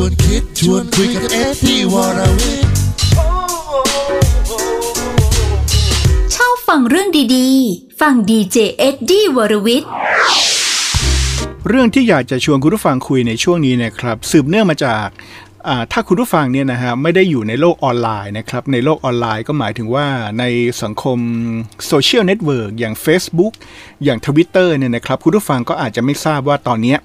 ชวนคิดชวนคุยกับเอ็ดดี้วรวิทย์ชอบฟังเรื่องดีๆ ฟังดีเจเอ็ดดี้วรวิทย์ เรื่องที่อยากจะชวนคุณผู้ฟังคุยในช่วงนี้นะครับ สืบเนื่องมาจากอ่า ถ้าคุณผู้ฟังเนี่ยนะฮะไม่ได้อยู่ในโลกออนไลน์นะครับ ในโลกออนไลน์ก็หมายถึงว่าในสังคมโซเชียลเน็ตเวิร์กอย่าง Facebook อย่าง Twitter เนี่ยนะครับ คุณผู้ฟังก็อาจจะไม่ทราบว่าตอนนี้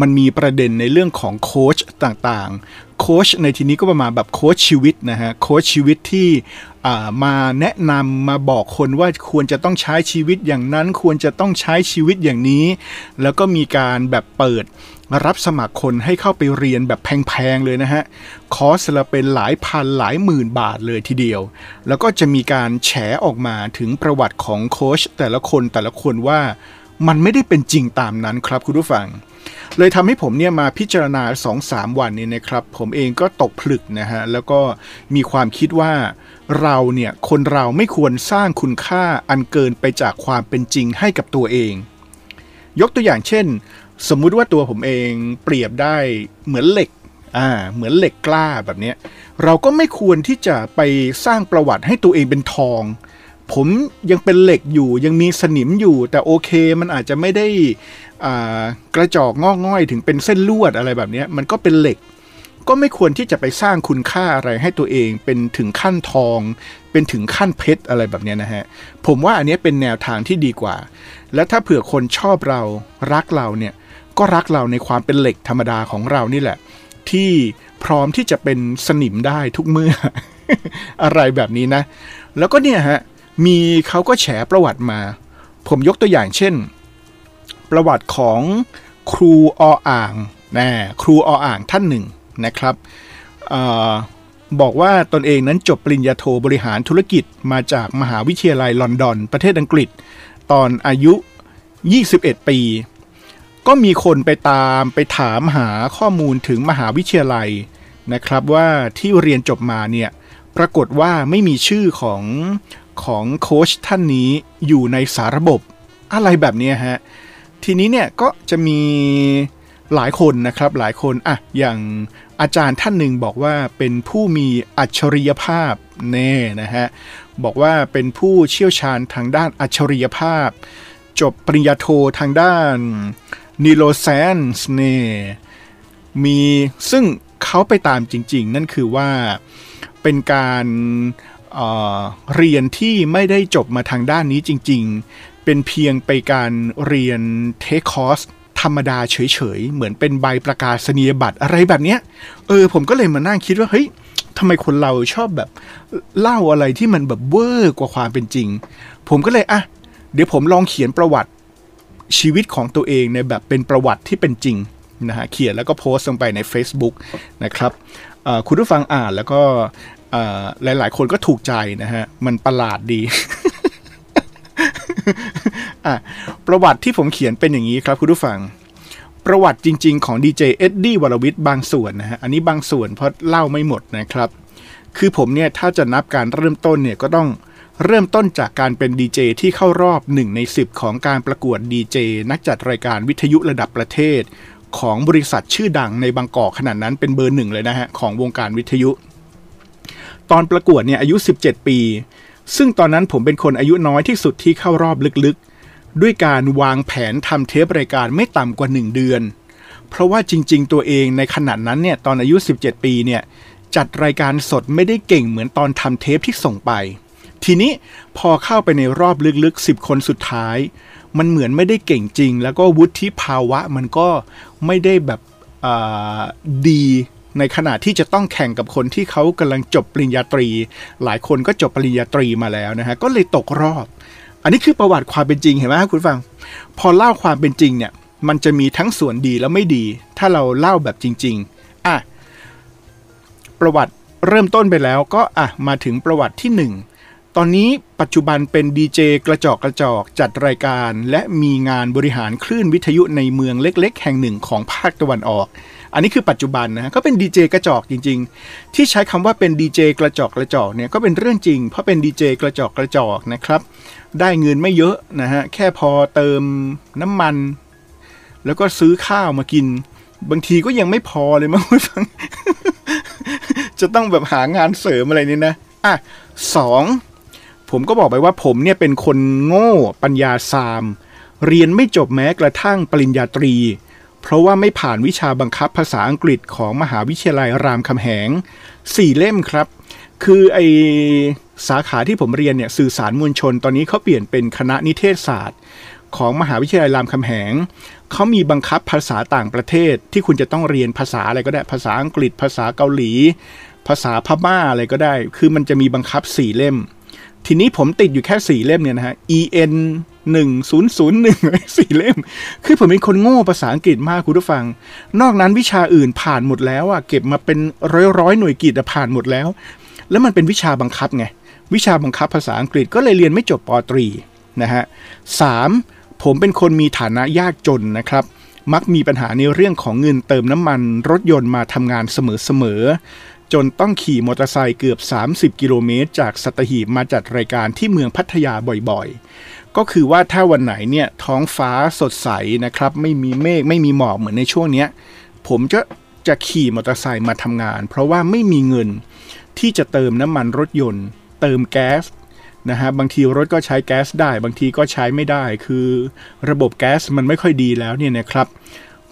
มันมีประเด็นในเรื่องของโค้ชต่างๆ โค้ชในที่นี้ก็ประมาณแบบโค้ชชีวิตนะฮะโค้ชชีวิตที่มาแนะนำมาบอกคนว่าควรจะต้องใช้ชีวิตอย่างนั้น ควรจะต้องใช้ชีวิตอย่างนี้ แล้วก็มีการแบบเปิด รับสมัครคนให้เข้าไปเรียนแบบแพงๆเลยนะฮะ คอร์สละเป็นหลายพันหลายหมื่นบาทเลยทีเดียว แล้วก็จะมีการแฉออกมาถึงประวัติของโค้ชแต่ละคนแต่ละคนว่ามันไม่ได้เป็นจริงตามนั้นครับคุณผู้ฟัง เลยทำให้ผมเนี่ยมาพิจารณา 2-3 วันนี้นะครับ ผมเองก็ตกผลึกนะฮะ แล้วก็มีความคิดว่าเราเนี่ยคนเราไม่ควรสร้างคุณค่าอันเกินไปจากความเป็นจริงให้กับตัวเอง ยกตัวอย่างเช่น สมมุติว่าตัวผมเองเปรียบได้เหมือนเหล็กอ่าเหมือนเหล็กกล้าแบบเนี้ยเราก็ไม่ควรที่จะไปสร้างประวัติให้ตัวเองเป็นทอง ผมยังเป็นเหล็กอยู่ยังมีสนิมอยู่ แต่โอเคมันอาจจะไม่ได้กระจอกงอกง่อยถึงเป็นเส้นลวดอะไรแบบนี้มันก็เป็นเหล็ก ก็ไม่ควรที่จะไปสร้างคุณค่าอะไรให้ตัวเองเป็นถึงขั้นทอง เป็นถึงขั้นเพชรอะไรแบบนี้นะฮะผมว่าอันนี้เป็นแนวทางที่ดีกว่า และถ้าเผื่อคนชอบเรารักเราเนี่ย ก็รักเราในความเป็นเหล็กธรรมดาของเรานี่แหละ ที่พร้อมที่จะเป็นสนิมได้ทุกเมื่อ อะไรแบบนี้นะ แล้วก็เนี่ยฮะมีเขาก็แฉประวัติมา ผมยกตัวอย่างเช่น ประวัติของครูออ่างนะครูออ่างท่านหนึ่งนะครับออบอกว่าตนเองนั้นจบปริญญาโทบริหารธุรกิจมาจากมหาวิทยาลัยลอนดอน ประเทศอังกฤษ ตอนอายุ 21 ปี ก็มีคนไปตามไปถามหาข้อมูลถึงมหาวิทยาลัยนะครับว่าที่เรียนจบมาเนี่ยปรากฏว่าไม่มีชื่อของของโค้ชท่านนี้อยู่ในสาระบบอะไรแบบนี้ฮะทีนี้เนี่ยก็จะมีหลายคนนะครับหลายคนอะอย่างอาจารย์ท่านหนึ่งบอกว่าเป็นผู้มีอัจฉริยภาพแน่นะฮะบอกว่าเป็นผู้เชี่ยวชาญทางด้านอัจฉริยภาพ จบปริญญาโททางด้าน นิโลแซนส์เน่มีซึ่งเขาไปตามจริง ๆ นั่นคือว่าเป็นการเเรียนที่ไม่ได้จบมาทางด้านนี้จริง ๆ เป็นเพียงไปการเรียนเทคคอร์สธรรมดาเฉย ๆ เหมือนเป็นใบประกาศนียบัตรอะไรแบบเนี้ย เออ ผมก็เลยมานั่งคิดว่า เฮ้ยทำไมคนเราชอบแบบเล่าอะไรที่มันแบบเวอร์กว่าความเป็นจริง ผมก็เลยอะ เดี๋ยวผมลองเขียนประวัติ ชีวิตของตัวเองในแบบเป็นประวัติที่เป็นจริงนะฮะเขียนแล้วก็โพสต์ลงไปใน Facebook นะครับคุณผู้ฟังอ่านแล้วก็หลาย ๆ คนก็ถูกใจนะฮะ มันประหลาดดีประวัติที่ผมเขียนเป็นอย่างนี้ครับคุณผู้ฟัง ประวัติจริง ๆ ของดีเจเอ็ดดี้วรวิทย์บางส่วนนะฮะ อันนี้บางส่วนเพราะเล่าไม่หมดนะครับ คือผมเนี่ย ถ้าจะนับการเริ่มต้นเนี่ยก็ต้อง เริ่มต้นจากการเป็นดีเจที่เข้ารอบ 1 ใน 10 ของการประกวดดีเจนักจัดรายการวิทยุระดับประเทศ ของบริษัทชื่อดังในบางกอกขนาดนั้นเป็นเบอร์หนึ่งเลยนะฮะ ของวงการวิทยุ ตอนประกวดเนี่ยอายุ 17 ปี ซึ่งตอนนั้นผมเป็นคนอายุน้อยที่สุดที่เข้ารอบลึกๆ ด้วยการวางแผนทำเทปรายการไม่ต่ำกว่า 1 เดือน เพราะว่าจริง ๆ ตัวเองในขนาดนั้นเนี่ยตอนอายุ 17 ปีเนี่ยจัดรายการสดไม่ได้เก่งเหมือนตอนทำเทปที่ส่งไป ทีนี้พอเข้าไปในรอบลึกๆ 10 คนสุดท้าย มันเหมือนไม่ได้เก่งจริง แล้วก็วุฒิภาวะมันก็ไม่ได้แบบดีในขณะที่จะต้องแข่งกับคนที่เขากำลังจบปริญญาตรี หลายคนก็จบปริญญาตรีมาแล้วนะฮะก็เลยตกรอบ อันนี้คือประวัติความเป็นจริงเห็นไหมครับคุณฟัง พอเล่าความเป็นจริงเนี่ย มันจะมีทั้งส่วนดีและไม่ดี ถ้าเราเล่าแบบจริง ๆอะประวัติเริ่มต้นไปแล้วก็อะมาถึงประวัติที่หนึ่ง ตอนนี้ปัจจุบันเป็นดีเจกระจอกกระจอกจัดรายการ และมีงานบริหารคลื่นวิทยุในเมืองเล็ก ๆ แห่งหนึ่งของภาคตะวันออก อันนี้คือปัจจุบันนะฮะก็เป็นดีเจกระจอกจริง ๆ ที่ใช้คำว่าเป็นดีเจกระจอกกระจอกเนี่ยก็เป็นเรื่องจริง เพราะเป็นดีเจกระจอกกระจอกนะครับ ได้เงินไม่เยอะนะฮะแค่พอเติมน้ำมัน แล้วก็ซื้อข้าวมากิน บางทีก็ยังไม่พอเลยมั้งคุณฟังจะต้องแบบหางานเสริมอะไรนี่นะอะสอง ผมก็บอกไปว่าผมเนี่ยเป็นคนโง่ปัญญาซาม เรียนไม่จบแม้กระทั่งปริญญาตรี เพราะว่าไม่ผ่านวิชาบังคับภาษาอังกฤษของมหาวิทยาลัยรามคำแหงสี่เล่มครับ คือไอสาขาที่ผมเรียนเนี่ยสื่อสารมวลชนตอนนี้เขาเปลี่ยนเป็นคณะนิเทศศาสตร์ ของมหาวิทยาลัยรามคำแหงเขามีบังคับภาษาต่างประเทศที่คุณจะต้องเรียนภาษาอะไรก็ได้ภาษาอังกฤษ ภาษาเกาหลี ภาษาพม่าอะไรก็ได้ คือมันจะมีบังคับสี่เล่ม ทีนี้ผมติดอยู่แค่สี่เล่มเนี่ยนะฮะ en หนึ่งศูนย์ศูนย์หนึ่งสี่เล่ม คือผมเป็นคนโง่ภาษาอังกฤษมากคุณผู้ฟัง นอกนั้นวิชาอื่นผ่านหมดแล้วอะเก็บมาเป็นร้อยร้อยหน่วยกิตอะผ่านหมดแล้ว แล้วมันเป็นวิชาบังคับไง วิชาบังคับภาษาอังกฤษก็เลยเรียนไม่จบปตรีนะฮะสามผมเป็นคนมีฐานะยากจนนะครับ มักมีปัญหาในเรื่องของเงินเติมน้ำมัน รถยนต์มาทำงานเสมอๆ จนต้องขี่มอเตอร์ไซค์เกือบ 30 กิโลเมตร จากสัตหีบมาจัดรายการที่เมืองพัทยาบ่อยๆ ก็คือว่าถ้าวันไหนเนี่ยท้องฟ้าสดใสนะครับ ไม่มีเมฆไม่มีหมอกเหมือนในช่วงเนี้ย ผมจะจะขี่มอเตอร์ไซค์มาทำงาน เพราะว่าไม่มีเงินที่จะเติมน้ำมันรถยนต์ เติมแก๊สนะฮะบางทีรถก็ใช้แก๊สได้ บางทีก็ใช้ไม่ได้ คือระบบแก๊สมันไม่ค่อยดีแล้วเนี่ยนะครับ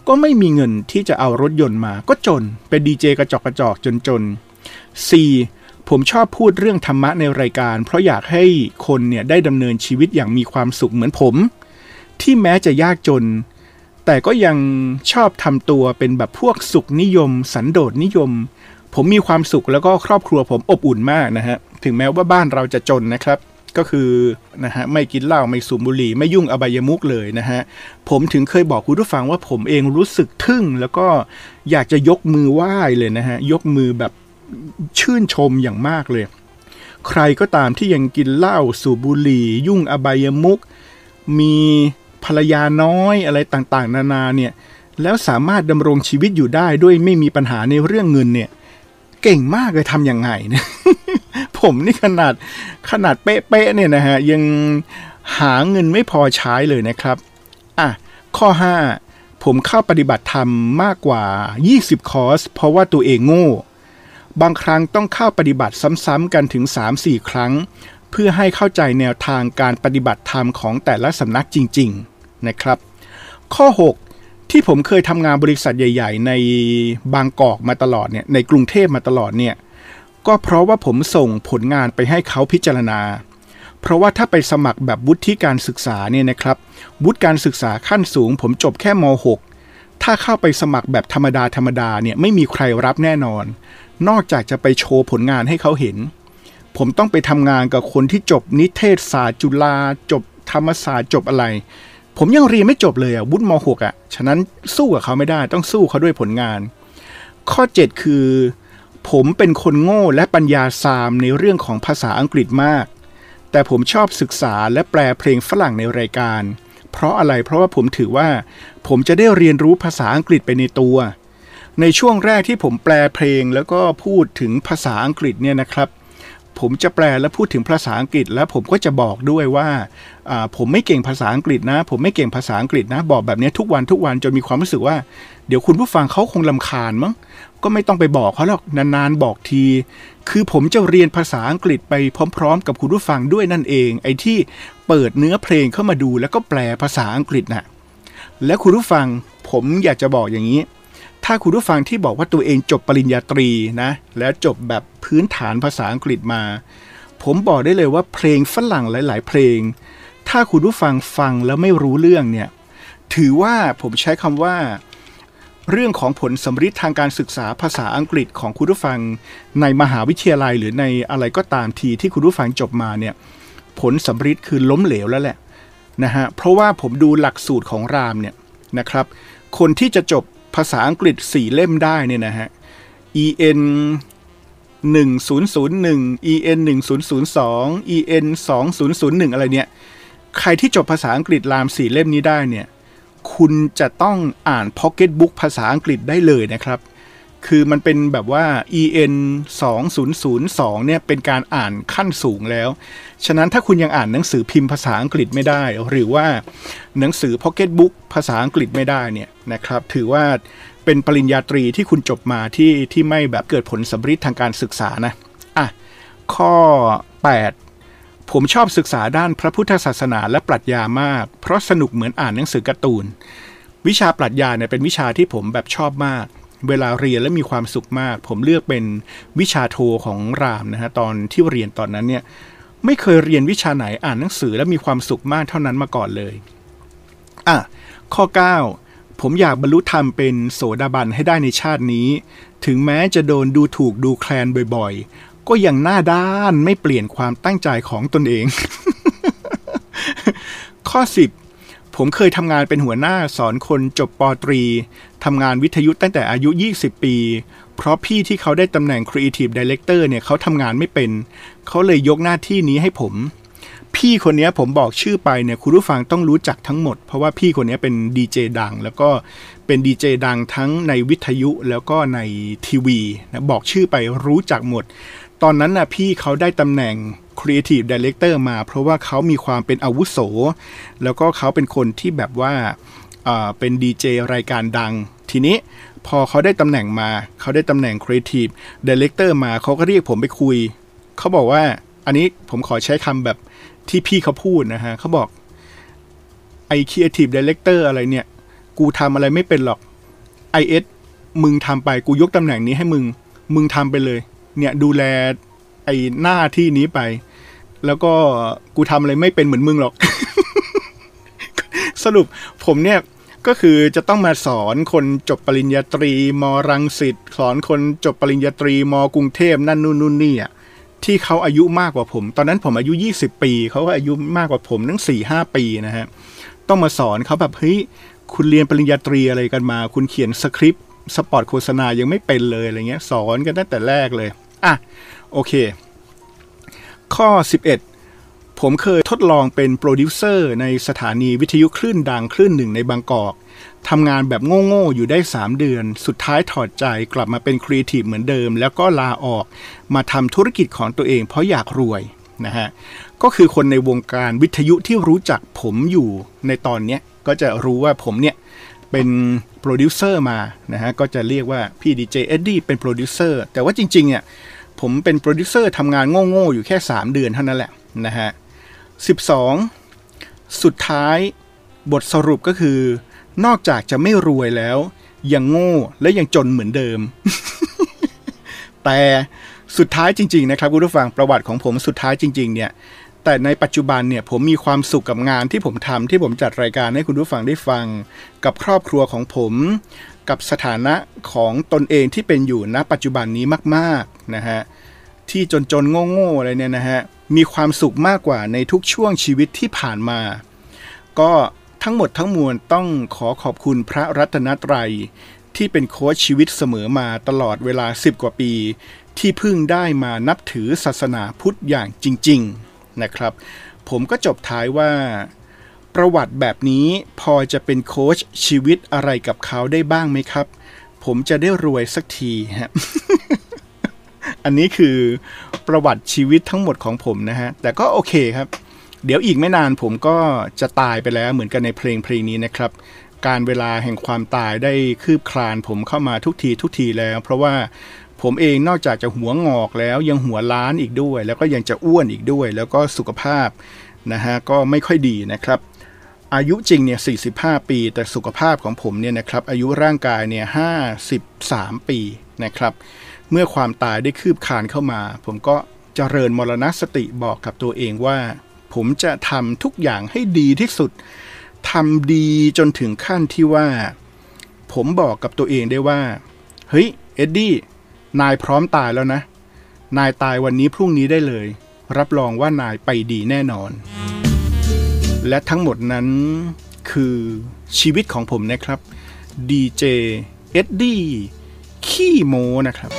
ก็ไม่มีเงินที่จะเอารถยนต์มา ก็จน เป็นดีเจกระจอกกระจอกจนจน 4. ผมชอบพูดเรื่องธรรมะในรายการ เพราะอยากให้คนเนี่ยได้ดำเนินชีวิตอย่างมีความสุขเหมือนผม ที่แม้จะยากจน แต่ก็ยังชอบทำตัวเป็นแบบพวกสุขนิยม สันโดษนิยม ผมมีความสุขแล้วก็ครอบครัวผมอบอุ่นมากนะฮะ ถึงแม้ว่าบ้านเราจะจนนะครับ ก็คือนะฮะไม่กินเหล้าไม่สูบบุหรี่ไม่ยุ่งอบายมุกเลยนะฮะผมถึงเคยบอกคุณผู้ฟังว่าผมเองรู้สึกทึ่ง แล้วก็อยากจะยกมือไหว้เลยนะฮะยกมือแบบชื่นชมอย่างมากเลย ใครก็ตามที่ยังกินเหล้าสูบบุหรี่ ยุ่งอบายมุก มีภรรยาน้อยอะไรต่างๆ นานาเนี่ยแล้วสามารถดำรงชีวิตอยู่ได้ด้วยไม่มีปัญหาในเรื่องเงินเนี่ย เก่งมากเลยทำยังไงเนี่ย ผมนี่ขนาดขนาดเป๊ะๆเนี่ยนะฮะยังหาเงินไม่พอใช้เลยนะครับอะข้อ 5 ผมเข้าปฏิบัติธรรมมากกว่า 20 คอร์ส เพราะว่าตัวเองโง่ บางครั้งต้องเข้าปฏิบัติซ้ำๆกันถึง 3-4 ครั้ง เพื่อให้เข้าใจแนวทางการปฏิบัติธรรมของแต่ละสำนักจริง ๆนะครับ ข้อ 6 ที่ผมเคยทำงานบริษัทใหญ่ ๆ ในบางกอกมาตลอดเนี่ยในกรุงเทพมาตลอดเนี่ย ก็เพราะว่าผมส่งผลงานไปให้เขาพิจารณา เพราะว่าถ้าไปสมัครแบบวุฒิการศึกษาเนี่ยนะครับ วุฒิการศึกษาขั้นสูง ผมจบแค่ม .6 ถ้าเข้าไปสมัครแบบธรรมดาธรรมดาเนี่ยไม่มีใครรับแน่นอน นอกจากจะไปโชว์ผลงานให้เขาเห็น ผมต้องไปทำงานกับคนที่จบนิเทศศาสตร์จุฬาจบธรรมศาสตร์จบอะไร ผมยังเรียนไม่จบเลยอะวุฒิม .6 อะฉะนั้นสู้กับเขาไม่ได้ต้องสู้เขาด้วยผลงาน ข้อ 7 คือ ผมเป็นคนโง่และปัญญาซามในเรื่องของภาษาอังกฤษมาก แต่ผมชอบศึกษาและแปลเพลงฝรั่งในรายการ เพราะอะไรเพราะว่าผมถือว่า ผมจะได้เรียนรู้ภาษาอังกฤษไปในตัว ในช่วงแรกที่ผมแปลเพลงแล้วก็พูดถึงภาษาอังกฤษเนี่ยนะครับ ผมจะแปลและพูดถึงภาษาอังกฤษ แล้วผมก็จะบอกด้วยว่า ผมไม่เก่งภาษาอังกฤษนะ ผมไม่เก่งภาษาอังกฤษนะ บอกแบบนี้ทุกวันทุกวันจนมีความรู้สึกว่า เดี๋ยวคุณผู้ฟังเขาคงลำคาญมั้งก็ไม่ต้องไปบอกเขาหรอกนานๆบอกที คือผมจะเรียนภาษาอังกฤษไปพร้อม ๆ กับคุณผู้ฟังด้วยนั่นเอง ไอ้ที่เปิดเนื้อเพลงเข้ามาดูแล้วก็แปลภาษาอังกฤษน่ะและคุณผู้ฟังผมอยากจะบอกอย่างนี้ ถ้าคุณผู้ฟังที่บอกว่าตัวเองจบปริญญาตรีนะ แล้วจบแบบพื้นฐานภาษาอังกฤษมา ผมบอกได้เลยว่าเพลงฝรั่งหลาย ๆ เพลง ถ้าคุณผู้ฟังฟังแล้วไม่รู้เรื่องเนี่ย ถือว่าผมใช้คำว่า เรื่องของผลสำฤทธิ์ทางการศึกษาภาษาอังกฤษของคุณผู้ฟัง ในมหาวิทยาลัยหรือในอะไรก็ตามทีที่คุณผู้ฟังจบมาเนี่ยผลสำฤทธิ์คือล้มเหลวแล้วแหละนะฮะเพราะว่าผมดูหลักสูตรของรามเนี่ยนะครับ คนที่จะจบ ภาษาอังกฤษสี่เล่มได้เนี่ยนะฮะ EN 1001 EN 1002 EN 2001 อะไรเนี่ย ใครที่จบภาษาอังกฤษรามสี่เล่มนี้ได้เนี่ย คุณจะต้องอ่านพ็อกเก็ตบุ๊กภาษาอังกฤษได้เลยนะครับ คือมันเป็นแบบว่า EN 2002เนี่ยเป็นการอ่านขั้นสูงแล้ว ฉะนั้นถ้าคุณยังอ่านหนังสือพิมพ์ภาษาอังกฤษไม่ได้ หรือว่าหนังสือพ็อกเก็ตบุ๊กภาษาอังกฤษไม่ได้เนี่ยนะครับ ถือว่าเป็นปริญญาตรีที่คุณจบมาที่ที่ไม่แบบเกิดผลสำฤทธิ์ทางการศึกษานะอะข้อ 8 ผมชอบศึกษาด้านพระพุทธศาสนาและปรัชญามาก เพราะสนุกเหมือนอ่านหนังสือการ์ตูน วิชาปรัชญาเนี่ยเป็นวิชาที่ผมแบบชอบมาก เวลาเรียนและมีความสุขมาก ผมเลือกเป็นวิชาโทของรามนะฮะตอนที่เรียนตอนนั้นเนี่ยไม่เคยเรียนวิชาไหนอ่านหนังสือและมีความสุขมากเท่านั้นมาก่อนเลยอะข้อ 9 ผมอยากบรรลุธรรมเป็นโสดาบันให้ได้ในชาตินี้ ถึงแม้จะโดนดูถูกดูแคลนบ่อยๆ ก็ยังหน้าด้านไม่เปลี่ยนความตั้งใจของตนเอง ข้อ 10 ผมเคยทำงานเป็นหัวหน้าสอนคนจบปตรี ทำงานวิทยุตั้งแต่อายุ 20 ปี เพราะพี่ที่เขาได้ตำแหน่ง Creative Director เนี่ยเขาทำงานไม่เป็น เขาเลยยกหน้าที่นี้ให้ผม พี่คนนี้ผมบอกชื่อไปเนี่ยคุณผู้ฟังต้องรู้จักทั้งหมด เพราะว่าพี่คนนี้เป็นดีเจดัง แล้วก็เป็นดีเจดังทั้งในวิทยุแล้วก็ในทีวีนะบอกชื่อไปรู้จักหมด ตอนนั้นนะพี่เขาได้ตำแหน่ง Creative Director มา เพราะว่าเขามีความเป็นอาวุโส แล้วก็เขาเป็นคนที่แบบว่า เป็นดีเจรายการดัง ทีนี้พอเขาได้ตำแหน่งมา เขาได้ตำแหน่ง Creative Director มาเขาก็เรียกผมไปคุย เขาบอกว่าอันนี้ผมขอใช้คำแบบที่พี่เขาพูดนะฮะเขาบอกไอ้ Creative Director อะไรเนี่ย กูทำอะไรไม่เป็นหรอก IS มึงทำไปกูยกตำแหน่งนี้ให้มึง มึงทำไปเลย เนี่ยดูแลไอหน้าที่นี้ไป แล้วก็กูทำอะไรไม่เป็นเหมือนมึงหรอก สรุปผมเนี่ยก็คือจะต้องมาสอนคนจบปริญญาตรีมรังสิตสอนคนจบปริญญาตรีมกรุงเทพนั่นนู่นนู่นนี่อะที่เขาอายุมากกว่าผม ตอนนั้นผมอายุ 20 ปีเขาก็อายุมากกว่าผมตั้ง4 5ปีนะฮะต้องมาสอนเขาแบบเฮ้ยคุณเรียนปริญญาตรีอะไรกันมา คุณเขียนสคริปต์สปอร์ตโฆษณายังไม่เป็นเลยอะไรเงี้ยสอนกันตั้งแต่แรกเลยอะโอเค ข้อ 11 ผมเคยทดลองเป็นโปรดิวเซอร์ในสถานีวิทยุคลื่นดังคลื่นหนึ่งในบางกอกทำงานแบบโง่ๆอยู่ได้ 3 เดือน สุดท้ายถอดใจกลับมาเป็นครีเอทีฟเหมือนเดิม แล้วก็ลาออกมาทำธุรกิจของตัวเองเพราะอยากรวยนะฮะก็คือคนในวงการวิทยุที่รู้จักผมอยู่ในตอนนี้ก็จะรู้ว่าผมเนี่ยเป็นโปรดิวเซอร์มานะฮะก็จะเรียกว่าพี่ดีเจเอ็ดดี้เป็นโปรดิวเซอร์แต่ว่าจริงๆเนี่ยผมเป็นโปรดิวเซอร์ทำงานโง่ๆอยู่แค่ 3 เดือนเท่านั้นแหละนะฮะ 12 สุดท้ายบทสรุปก็คือ นอกจากจะไม่รวยแล้ว ยังโง่และยังจนเหมือนเดิม แต่สุดท้ายจริง ๆ นะครับคุณผู้ฟังประวัติของผมสุดท้ายจริง ๆ เนี่ยแต่ในปัจจุบันเนี่ยผมมีความสุขกับงานที่ผมทำที่ผมจัดรายการให้คุณผู้ฟังได้ฟัง กับครอบครัวของผม กับสถานะของตนเองที่เป็นอยู่ณปัจจุบันนี้มาก ๆ นะฮะที่จนๆโง่ๆอะไรเนี่ยนะฮะ มีความสุขมากกว่าในทุกช่วงชีวิตที่ผ่านมา ก็ทั้งหมดทั้งมวลต้องขอขอบคุณพระรัตนตรัย ที่เป็นโค้ชชีวิตเสมอมาตลอดเวลา 10 กว่าปี ที่เพิ่งได้มานับถือศาสนาพุทธอย่างจริง ๆนะครับ ผมก็จบท้ายว่า ประวัติแบบนี้พอจะเป็นโค้ชชีวิตอะไรกับเขาได้บ้างไหมครับ ผมจะได้รวยสักทีฮะ อันนี้คือประวัติชีวิตทั้งหมดของผมนะฮะ แต่ก็โอเคครับ เดี๋ยวอีกไม่นานผมก็จะตายไปแล้วเหมือนกันในเพลงเพลงนี้นะครับ การเวลาแห่งความตายได้คืบคลานผมเข้ามาทุกทีทุกทีแล้ว เพราะว่าผมเองนอกจากจะหัวงอกแล้วยังหัวล้านอีกด้วย แล้วก็ยังจะอ้วนอีกด้วย แล้วก็สุขภาพนะฮะก็ไม่ค่อยดีนะครับ อายุจริงเนี่ย 45 ปี แต่สุขภาพของผมเนี่ยนะครับอายุร่างกายเนี่ย 53 ปีนะครับ เมื่อความตายได้คืบคานเข้ามา ผมก็จเจริญมรณสติบอกกับตัวเองว่า ผมจะทำทุกอย่างให้ดีที่สุดทำดีจนถึงขั้นที่ว่า ผมบอกกับตัวเองได้ว่า เฮ้ย เอ็ดดี้ นายพร้อมตายแล้วนะ นายตายวันนี้พรุ่งนี้ได้เลย รับรองว่านายไปดีแน่นอน และทั้งหมดนั้นคือชีวิตของผมนะครับดีเจเอ็ดดี้ขี้โมนะครับ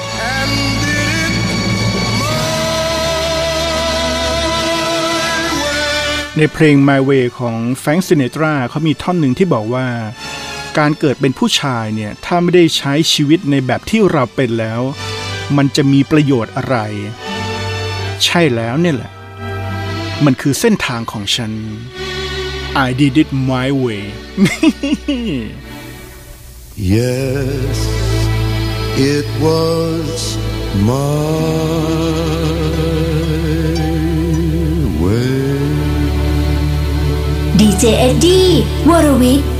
ในเพลง My Way ของแฟรงค์ซินเนตราเขามีท่อนหนึ่งที่บอกว่า การเกิดเป็นผู้ชายเนี่ย ถ้าไม่ได้ใช้ชีวิตในแบบที่เราเป็นแล้ว มันจะมีประโยชน์อะไร ใช่แล้วเนี่ยแหละ มันคือเส้นทางของฉัน I did it my way Yes, it was my way. ดีเจเอ็ดดี้วรวิทย์